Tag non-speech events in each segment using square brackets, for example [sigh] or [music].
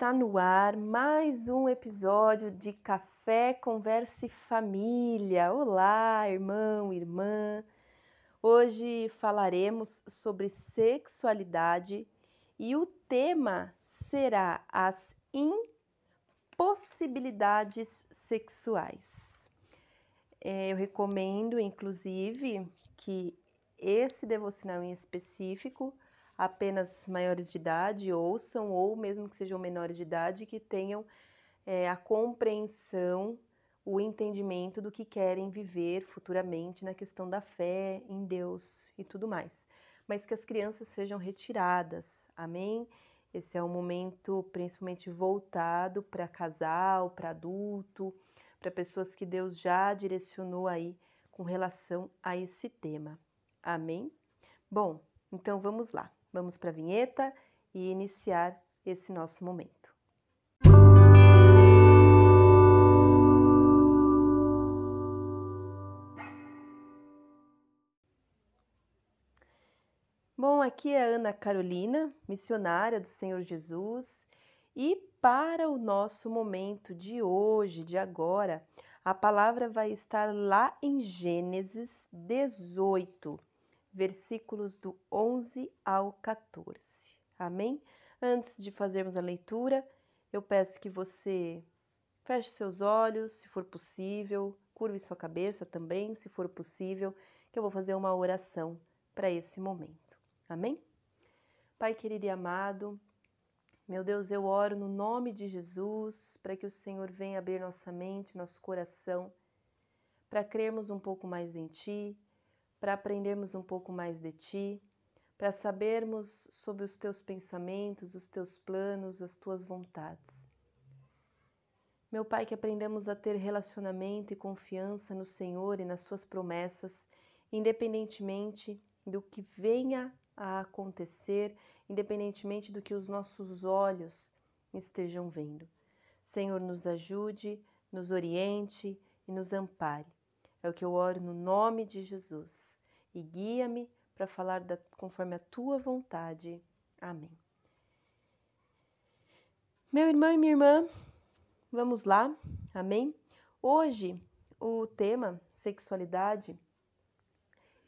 Está no ar mais um episódio de Café Converse Família. Olá, irmão, irmã. Hoje falaremos sobre sexualidade e o tema será as impossibilidades sexuais. É, eu recomendo, inclusive, que esse devocional em específico apenas maiores de idade ouçam, ou mesmo que sejam menores de idade, que tenham é, a compreensão, o entendimento do que querem viver futuramente na questão da fé em Deus e tudo mais. Mas que as crianças sejam retiradas, amém? Esse é um momento principalmente voltado para casal, para adulto, para pessoas que Deus já direcionou aí com relação a esse tema. Amém? Bom, então vamos lá. Vamos para a vinheta e iniciar esse nosso momento. Bom, aqui é Ana Carolina, missionária do Senhor Jesus, e para o nosso momento de hoje, de agora, a palavra vai estar lá em Gênesis 18 versículos do 11 ao 14. Amém? Antes de fazermos a leitura, eu peço que você feche seus olhos, se for possível, curve sua cabeça também, se for possível, que eu vou fazer uma oração para esse momento. Amém? Pai querido e amado, meu Deus, eu oro no nome de Jesus para que o Senhor venha abrir nossa mente, nosso coração, para crermos um pouco mais em Ti, para aprendermos um pouco mais de ti, para sabermos sobre os teus pensamentos, os teus planos, as tuas vontades. Meu Pai, que aprendamos a ter relacionamento e confiança no Senhor e nas Suas promessas, independentemente do que venha a acontecer, independentemente do que os nossos olhos estejam vendo. Senhor, nos ajude, nos oriente e nos ampare. É o que eu oro no nome de Jesus e guia-me para falar da, conforme a tua vontade. Amém. Meu irmão e minha irmã, vamos lá, amém? Hoje o tema sexualidade,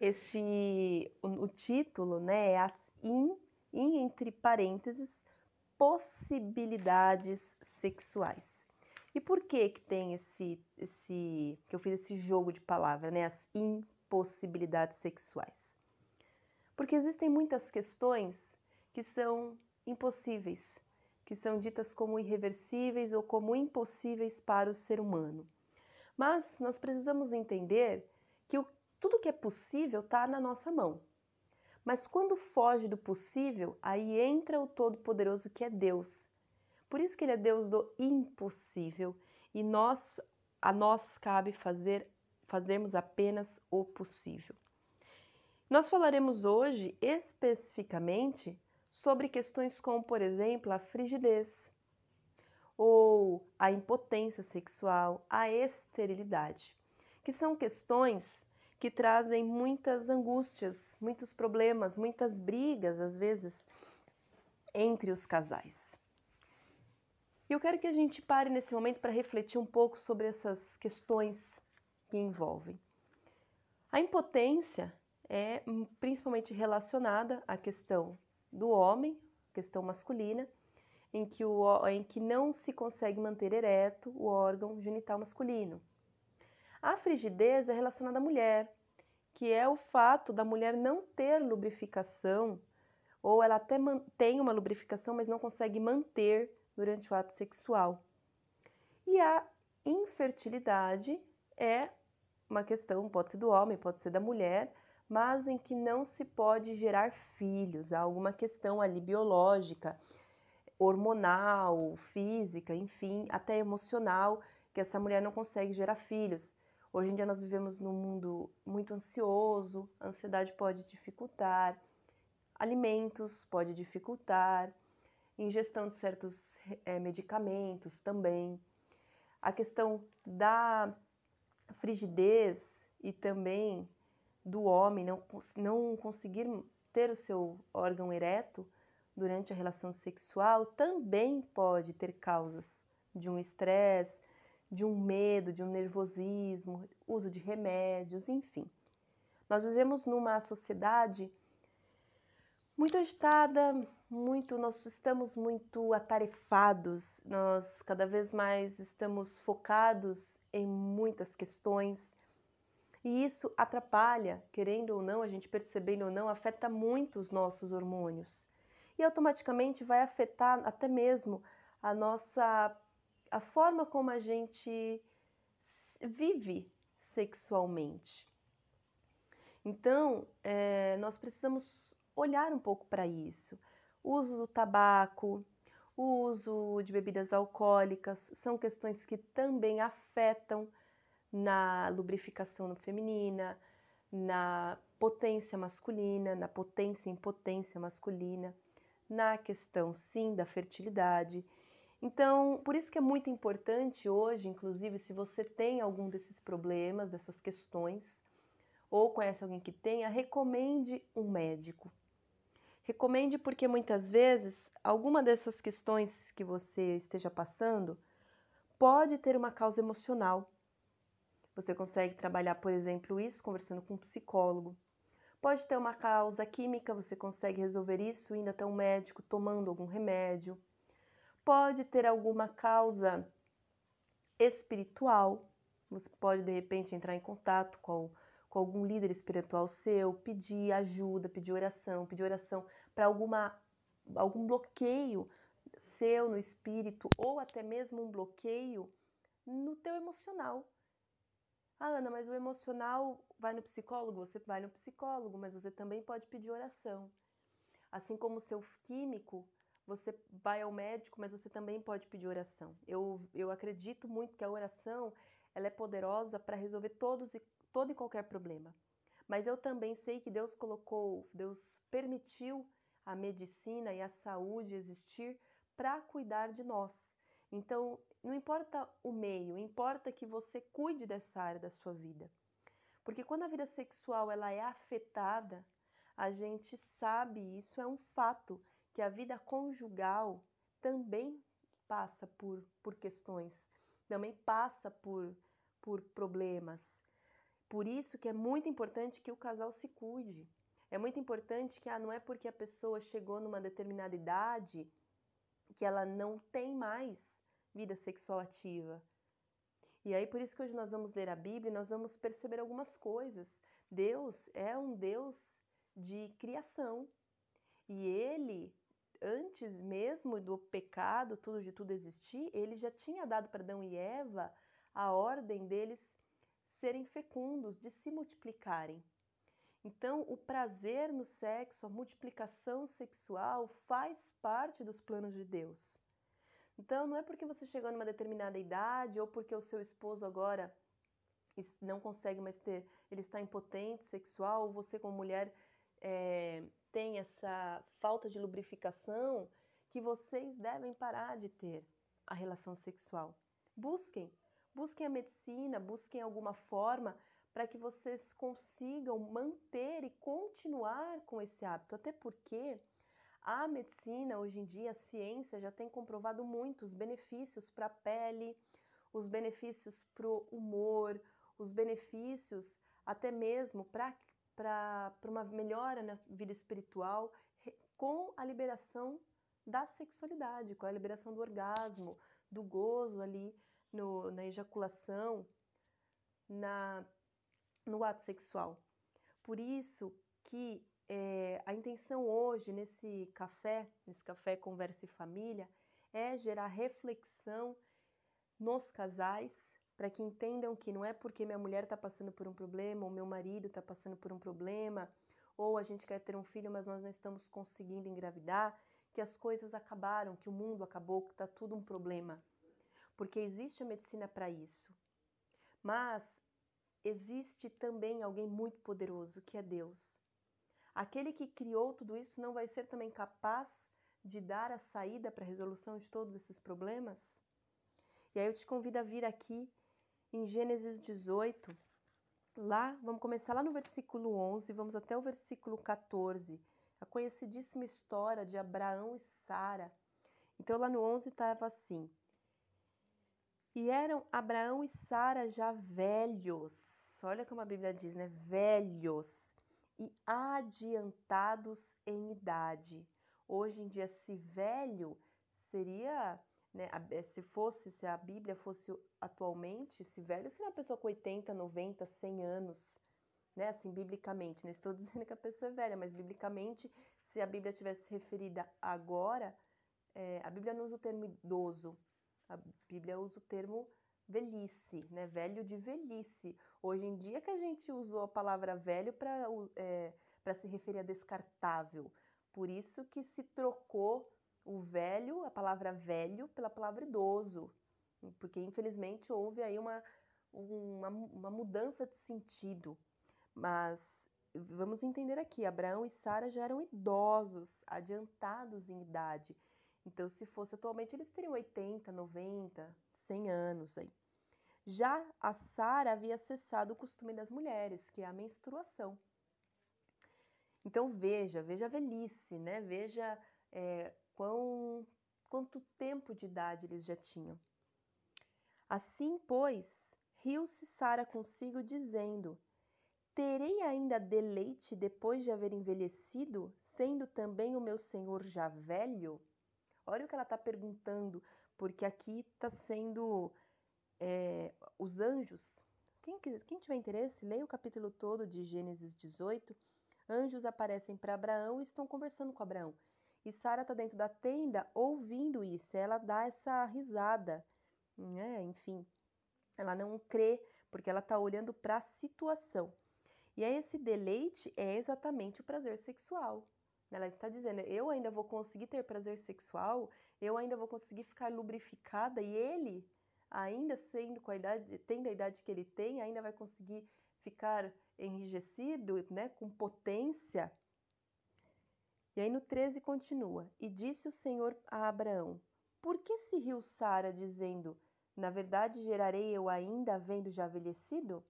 esse o, o título, né, é as in, in entre parênteses possibilidades sexuais. E por que que tem esse esse que eu fiz esse jogo de palavras, né, as in possibilidades sexuais. Porque existem muitas questões que são impossíveis, que são ditas como irreversíveis ou como impossíveis para o ser humano. Mas nós precisamos entender que o, tudo que é possível está na nossa mão. Mas quando foge do possível, aí entra o Todo-Poderoso que é Deus. Por isso que ele é Deus do impossível e nós a nós cabe fazer fazermos apenas o possível. Nós falaremos hoje especificamente sobre questões como, por exemplo, a frigidez, ou a impotência sexual, a esterilidade, que são questões que trazem muitas angústias, muitos problemas, muitas brigas, às vezes, entre os casais. E eu quero que a gente pare nesse momento para refletir um pouco sobre essas questões que envolvem. A impotência é principalmente relacionada à questão do homem, questão masculina, em que, o, em que não se consegue manter ereto o órgão genital masculino. A frigidez é relacionada à mulher, que é o fato da mulher não ter lubrificação, ou ela até tem uma lubrificação, mas não consegue manter durante o ato sexual. E a infertilidade é uma questão, pode ser do homem, pode ser da mulher, mas em que não se pode gerar filhos. Há alguma questão ali biológica, hormonal, física, enfim, até emocional, que essa mulher não consegue gerar filhos. Hoje em dia nós vivemos num mundo muito ansioso, a ansiedade pode dificultar, alimentos pode dificultar, ingestão de certos é, medicamentos também. A questão da frigidez e também do homem não, não conseguir ter o seu órgão ereto durante a relação sexual também pode ter causas de um estresse, de um medo, de um nervosismo, uso de remédios, enfim. Nós vivemos numa sociedade muito agitada, muito, nós estamos muito atarefados, nós cada vez mais estamos focados em muitas questões. E isso atrapalha, querendo ou não, a gente percebendo ou não, afeta muito os nossos hormônios. E automaticamente vai afetar até mesmo a nossa a forma como a gente vive sexualmente. Então, é, nós precisamos olhar um pouco para isso. O uso do tabaco, o uso de bebidas alcoólicas são questões que também afetam na lubrificação feminina, na potência masculina, na potência e impotência masculina, na questão sim da fertilidade. Então, por isso que é muito importante hoje, inclusive, se você tem algum desses problemas, dessas questões, ou conhece alguém que tenha, recomende um médico. Recomende porque muitas vezes alguma dessas questões que você esteja passando pode ter uma causa emocional. Você consegue trabalhar, por exemplo, isso conversando com um psicólogo. Pode ter uma causa química, você consegue resolver isso indo até um médico, tomando algum remédio pode ter alguma causa espiritual. Você pode de repente entrar em contato com, com algum líder espiritual seu, pedir ajuda, pedir oração, pedir oração para alguma algum bloqueio seu no espírito ou até mesmo um bloqueio no teu emocional. Ah, Ana, mas o emocional vai no psicólogo? Você vai no psicólogo, mas você também pode pedir oração. Assim como o seu químico você vai ao médico, mas você também pode pedir oração. Eu, eu acredito muito que a oração ela é poderosa para resolver todos e, todo e qualquer problema. Mas eu também sei que Deus colocou, Deus permitiu a medicina e a saúde existir para cuidar de nós. Então, não importa o meio, importa que você cuide dessa área da sua vida. Porque quando a vida sexual ela é afetada, a gente sabe, isso é um fato, que a vida conjugal também passa por, por questões, também passa por, por problemas. Por isso que é muito importante que o casal se cuide. É muito importante que ah, não é porque a pessoa chegou numa determinada idade que ela não tem mais vida sexual ativa. E aí por isso que hoje nós vamos ler a Bíblia e nós vamos perceber algumas coisas. Deus é um Deus de criação. E ele antes mesmo do pecado, tudo de tudo existir, ele já tinha dado para Adão e Eva a ordem deles serem fecundos, de se multiplicarem. Então, o prazer no sexo, a multiplicação sexual faz parte dos planos de Deus. Então, não é porque você chegou numa determinada idade ou porque o seu esposo agora não consegue mais ter, ele está impotente sexual, ou você como mulher é, tem essa falta de lubrificação que vocês devem parar de ter a relação sexual. Busquem, busquem a medicina, busquem alguma forma para que vocês consigam manter e continuar com esse hábito. Até porque a medicina, hoje em dia, a ciência já tem comprovado muitos benefícios para a pele, os benefícios para o humor, os benefícios até mesmo para para uma melhora na vida espiritual com a liberação da sexualidade, com a liberação do orgasmo, do gozo ali no, na ejaculação, na, no ato sexual. Por isso que é, a intenção hoje nesse café, nesse café Conversa e Família, é gerar reflexão nos casais para que entendam que não é porque minha mulher está passando por um problema, ou meu marido está passando por um problema, ou a gente quer ter um filho, mas nós não estamos conseguindo engravidar, que as coisas acabaram, que o mundo acabou, que está tudo um problema. Porque existe a medicina para isso. Mas existe também alguém muito poderoso, que é Deus. Aquele que criou tudo isso não vai ser também capaz de dar a saída para a resolução de todos esses problemas? E aí eu te convido a vir aqui em Gênesis 18, lá, vamos começar lá no versículo 11, vamos até o versículo 14. a conhecidíssima história de Abraão e Sara. Então lá no 11 estava assim: E eram Abraão e Sara já velhos. Olha como a Bíblia diz, né? Velhos e adiantados em idade. Hoje em dia, se velho seria, né, se fosse, se a Bíblia fosse atualmente, se velho seria uma pessoa com 80, 90, 100 anos né? Assim, biblicamente. Não estou [laughs] dizendo que a pessoa é velha, mas biblicamente, se a Bíblia tivesse referida agora, é, a Bíblia não usa o termo idoso, a Bíblia usa o termo velhice, né? Velho de velhice. Hoje em dia que a gente usou a palavra velho para é, se referir a descartável. Por isso que se trocou o velho, a palavra velho, pela palavra idoso. Porque infelizmente houve aí uma, uma, uma mudança de sentido. Mas vamos entender aqui: Abraão e Sara já eram idosos, adiantados em idade. Então, se fosse atualmente, eles teriam 80, 90, 100 anos aí. Já a Sara havia cessado o costume das mulheres, que é a menstruação. Então veja, veja a velhice, né? Veja é, quão, quanto tempo de idade eles já tinham. Assim, pois, riu-se Sara consigo, dizendo: Terei ainda deleite depois de haver envelhecido, sendo também o meu senhor já velho? Olha o que ela está perguntando, porque aqui está sendo é, os anjos. Quem, quem tiver interesse, leia o capítulo todo de Gênesis 18. Anjos aparecem para Abraão e estão conversando com Abraão. E Sara está dentro da tenda ouvindo isso. Ela dá essa risada. Né? Enfim, ela não crê, porque ela está olhando para a situação. E aí esse deleite é exatamente o prazer sexual. Ela está dizendo: eu ainda vou conseguir ter prazer sexual, eu ainda vou conseguir ficar lubrificada e ele, ainda sendo com a idade, tendo a idade que ele tem, ainda vai conseguir ficar enrijecido, né, com potência. E aí no 13 continua: E disse o Senhor a Abraão: Por que se riu Sara, dizendo: Na verdade gerarei eu ainda, havendo já envelhecido?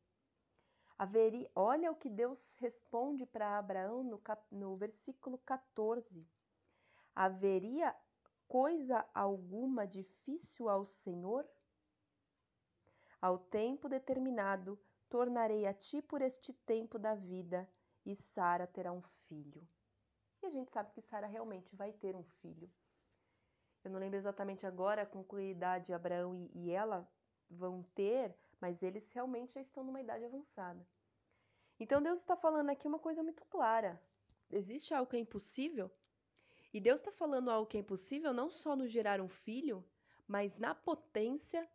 Haveria, olha o que Deus responde para Abraão no, cap, no versículo 14. Haveria coisa alguma difícil ao Senhor? Ao tempo determinado, tornarei a ti por este tempo da vida, e Sara terá um filho. E a gente sabe que Sara realmente vai ter um filho. Eu não lembro exatamente agora com que idade Abraão e, e ela vão ter, mas eles realmente já estão numa idade avançada. Então Deus está falando aqui uma coisa muito clara: existe algo que é impossível? E Deus está falando algo que é impossível não só no gerar um filho, mas na potência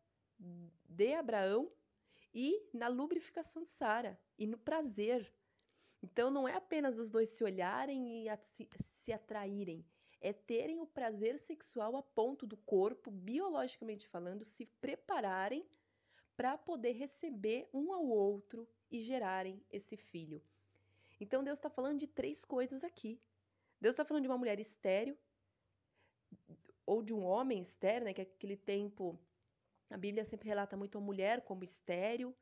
de Abraão e na lubrificação de Sara e no prazer. Então não é apenas os dois se olharem e se, se atraírem, é terem o prazer sexual a ponto do corpo, biologicamente falando, se prepararem para poder receber um ao outro e gerarem esse filho. Então Deus está falando de três coisas aqui. Deus está falando de uma mulher estéreo, ou de um homem estéreo, né? Que aquele tempo a Bíblia sempre relata muito a mulher como estéreo,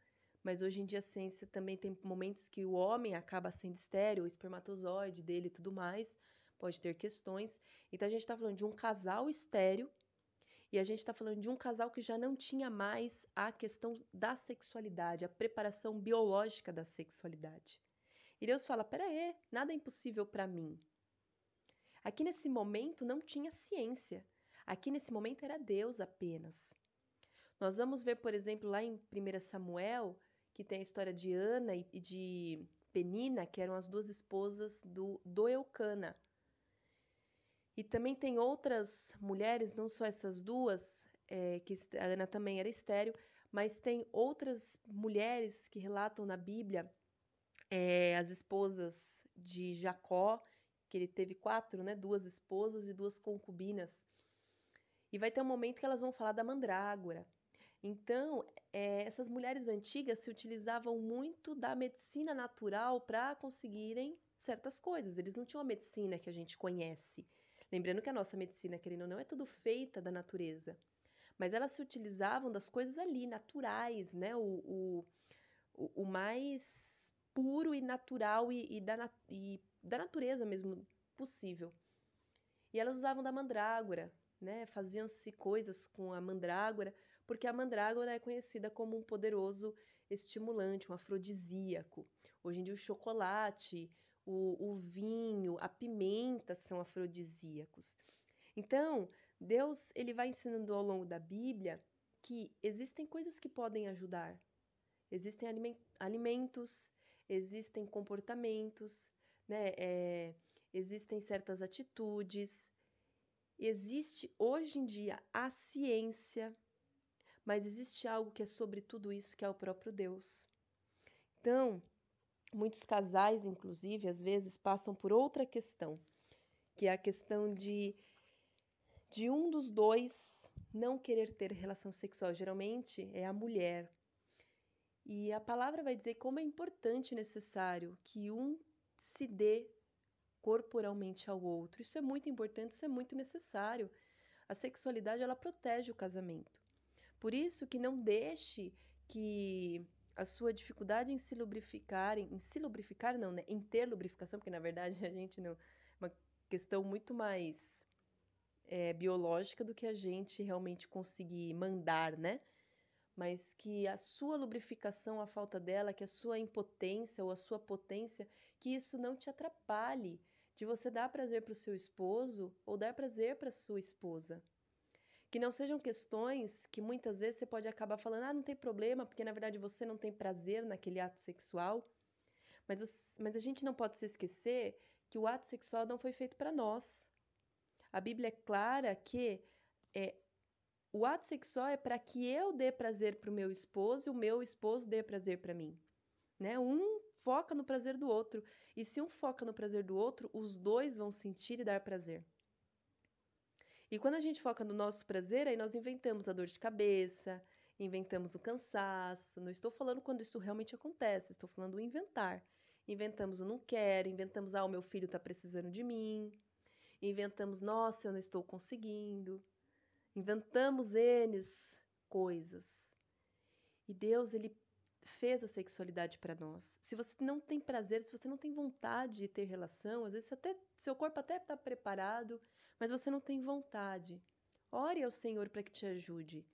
mas hoje em dia a ciência também tem momentos que o homem acaba sendo estéreo, o espermatozoide dele e tudo mais, pode ter questões. Então a gente está falando de um casal estéreo e a gente está falando de um casal que já não tinha mais a questão da sexualidade, a preparação biológica da sexualidade. E Deus fala: peraí, nada é impossível para mim. Aqui nesse momento não tinha ciência. Aqui nesse momento era Deus apenas. Nós vamos ver, por exemplo, lá em 1 Samuel, que tem a história de Ana e de Penina, que eram as duas esposas do, do Eucana. E também tem outras mulheres, não só essas duas, é, que a Ana também era estéreo, mas tem outras mulheres que relatam na Bíblia é, as esposas de Jacó, que ele teve quatro, né, duas esposas e duas concubinas. E vai ter um momento que elas vão falar da mandrágora. Então, é, essas mulheres antigas se utilizavam muito da medicina natural para conseguirem certas coisas. Eles não tinham a medicina que a gente conhece. Lembrando que a nossa medicina, querendo ou não, é tudo feita da natureza. Mas elas se utilizavam das coisas ali, naturais, né? O, o, o mais puro e natural e, e, da, e da natureza mesmo possível. E elas usavam da mandrágora, né? Faziam-se coisas com a mandrágora, porque a mandrágora é conhecida como um poderoso estimulante, um afrodisíaco. Hoje em dia o chocolate, o, o vinho, a são afrodisíacos. Então, Deus ele vai ensinando ao longo da Bíblia que existem coisas que podem ajudar. Existem alimentos, existem comportamentos, né? É, existem certas atitudes. Existe hoje em dia a ciência, mas existe algo que é sobre tudo isso, que é o próprio Deus. Então, muitos casais, inclusive, às vezes passam por outra questão, que é a questão de de um dos dois não querer ter relação sexual. Geralmente é a mulher. E a palavra vai dizer como é importante e necessário que um se dê corporalmente ao outro. Isso é muito importante, isso é muito necessário. A sexualidade ela protege o casamento. Por isso que não deixe que a sua dificuldade em se lubrificar, em, se lubrificar não, né? Em ter lubrificação, porque na verdade [laughs] a gente não, é uma questão muito mais é, biológica do que a gente realmente conseguir mandar, né? Mas que a sua lubrificação, a falta dela, que a sua impotência ou a sua potência, que isso não te atrapalhe de você dar prazer para o seu esposo ou dar prazer para sua esposa. Que não sejam questões que muitas vezes você pode acabar falando, ah, não tem problema, porque na verdade você não tem prazer naquele ato sexual. Mas, mas a gente não pode se esquecer que o ato sexual não foi feito para nós. A Bíblia é clara que é, o ato sexual é para que eu dê prazer para o meu esposo e o meu esposo dê prazer para mim. Né? Um foca no prazer do outro. E se um foca no prazer do outro, os dois vão sentir e dar prazer. E quando a gente foca no nosso prazer, aí nós inventamos a dor de cabeça, inventamos o cansaço. Não estou falando quando isso realmente acontece, estou falando o inventar. Inventamos o não quero, inventamos, ah, o meu filho está precisando de mim inventamos, nossa, eu não estou conseguindo. Inventamos N's coisas. E Deus, ele fez a sexualidade para nós. Se você não tem prazer, se você não tem vontade de ter relação, às vezes até seu corpo até está preparado, mas você não tem vontade. Ore ao Senhor para que te ajude.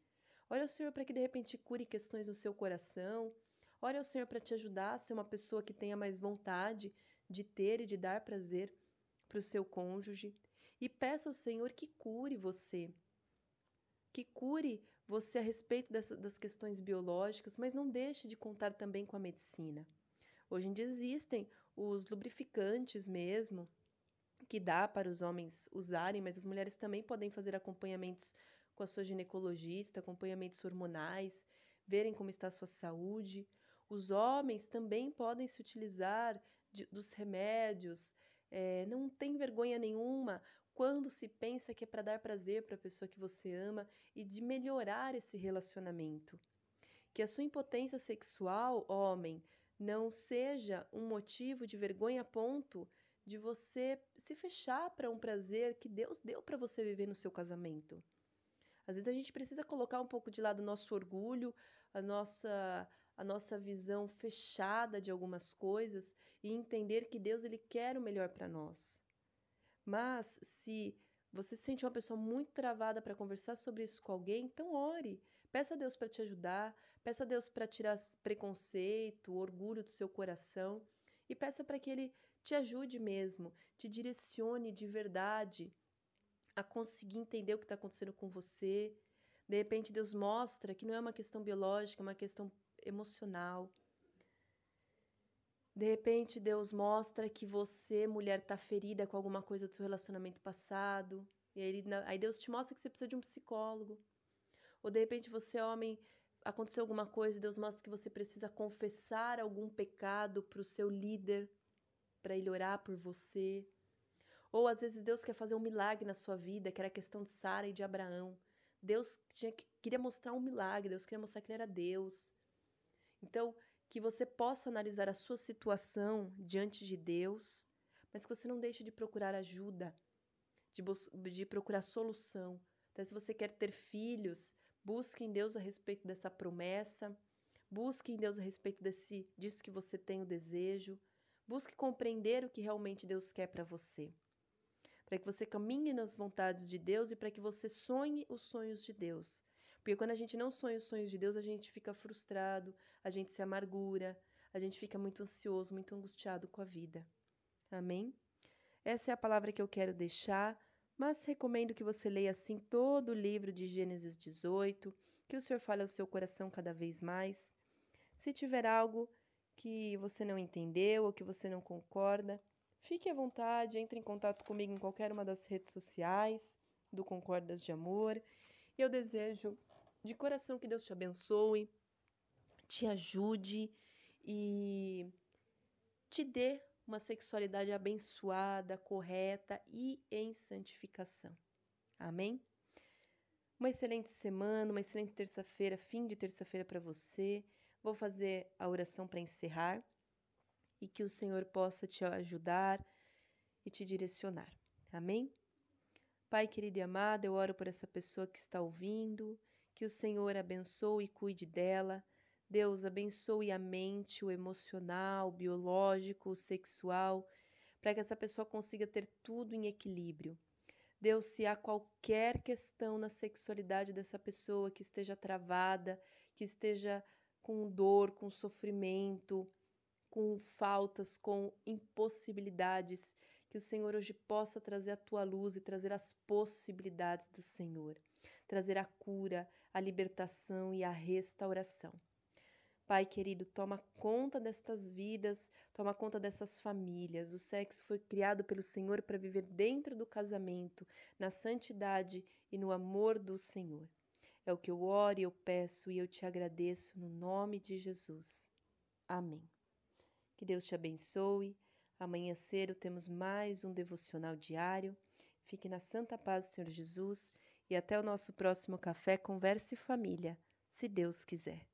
Ore ao Senhor para que de repente cure questões no seu coração. Ore ao Senhor para te ajudar a ser uma pessoa que tenha mais vontade de ter e de dar prazer para o seu cônjuge e peça ao Senhor que cure você, que cure você a respeito dessa, das questões biológicas, mas não deixe de contar também com a medicina. Hoje em dia existem os lubrificantes mesmo, que dá para os homens usarem, mas as mulheres também podem fazer acompanhamentos com a sua ginecologista, acompanhamentos hormonais, verem como está a sua saúde. Os homens também podem se utilizar de, dos remédios, é, não tem vergonha nenhuma quando se pensa que é para dar prazer para a pessoa que você ama e de melhorar esse relacionamento. Que a sua impotência sexual, homem, não seja um motivo de vergonha a ponto de você se fechar para um prazer que Deus deu para você viver no seu casamento. Às vezes a gente precisa colocar um pouco de lado o nosso orgulho, a nossa a nossa visão fechada de algumas coisas e entender que Deus ele quer o melhor para nós. Mas se você se sente uma pessoa muito travada para conversar sobre isso com alguém, então ore. Peça a Deus para te ajudar, peça a Deus para tirar preconceito, orgulho do seu coração e peça para que ele te ajude mesmo, te direcione de verdade a conseguir entender o que está acontecendo com você. De repente, Deus mostra que não é uma questão biológica, é uma questão emocional. De repente, Deus mostra que você, mulher, está ferida com alguma coisa do seu relacionamento passado. E aí, aí Deus te mostra que você precisa de um psicólogo. Ou de repente, você, homem, aconteceu alguma coisa e Deus mostra que você precisa confessar algum pecado para o seu líder, para ele orar por você. Ou às vezes Deus quer fazer um milagre na sua vida, que era a questão de Sara e de Abraão. Deus tinha, queria mostrar um milagre, Deus queria mostrar que ele era Deus. Então, que você possa analisar a sua situação diante de Deus, mas que você não deixe de procurar ajuda, de, de procurar solução. Então, se você quer ter filhos, busque em Deus a respeito dessa promessa, busque em Deus a respeito desse, disso que você tem o desejo, busque compreender o que realmente Deus quer para você. para que você caminhe nas vontades de Deus e para que você sonhe os sonhos de Deus. Porque quando a gente não sonha os sonhos de Deus, a gente fica frustrado, a gente se amargura, a gente fica muito ansioso, muito angustiado com a vida. Amém? Essa é a palavra que eu quero deixar, mas recomendo que você leia assim todo o livro de Gênesis 18, que o Senhor fale ao seu coração cada vez mais. Se tiver algo que você não entendeu ou que você não concorda, fique à vontade, entre em contato comigo em qualquer uma das redes sociais do Concordas de Amor. Eu desejo de coração que Deus te abençoe, te ajude e te dê uma sexualidade abençoada, correta e em santificação. Amém? Uma excelente semana, uma excelente terça-feira, fim de terça-feira para você. Vou fazer a oração para encerrar e que o Senhor possa te ajudar e te direcionar. Amém? Pai querido e amado, eu oro por essa pessoa que está ouvindo, que o Senhor abençoe e cuide dela. Deus abençoe a mente, o emocional, o biológico, o sexual, para que essa pessoa consiga ter tudo em equilíbrio. Deus, se há qualquer questão na sexualidade dessa pessoa que esteja travada, que esteja com dor, com sofrimento, com faltas, com impossibilidades, que o Senhor hoje possa trazer a tua luz e trazer as possibilidades do Senhor, trazer a cura, a libertação e a restauração. Pai querido, toma conta destas vidas, toma conta dessas famílias. O sexo foi criado pelo Senhor para viver dentro do casamento, na santidade e no amor do Senhor. É o que eu oro e eu peço e eu te agradeço no nome de Jesus. Amém. Que Deus te abençoe. Amanhã cedo temos mais um devocional diário. Fique na santa paz Senhor Jesus e até o nosso próximo café Converse Família, se Deus quiser.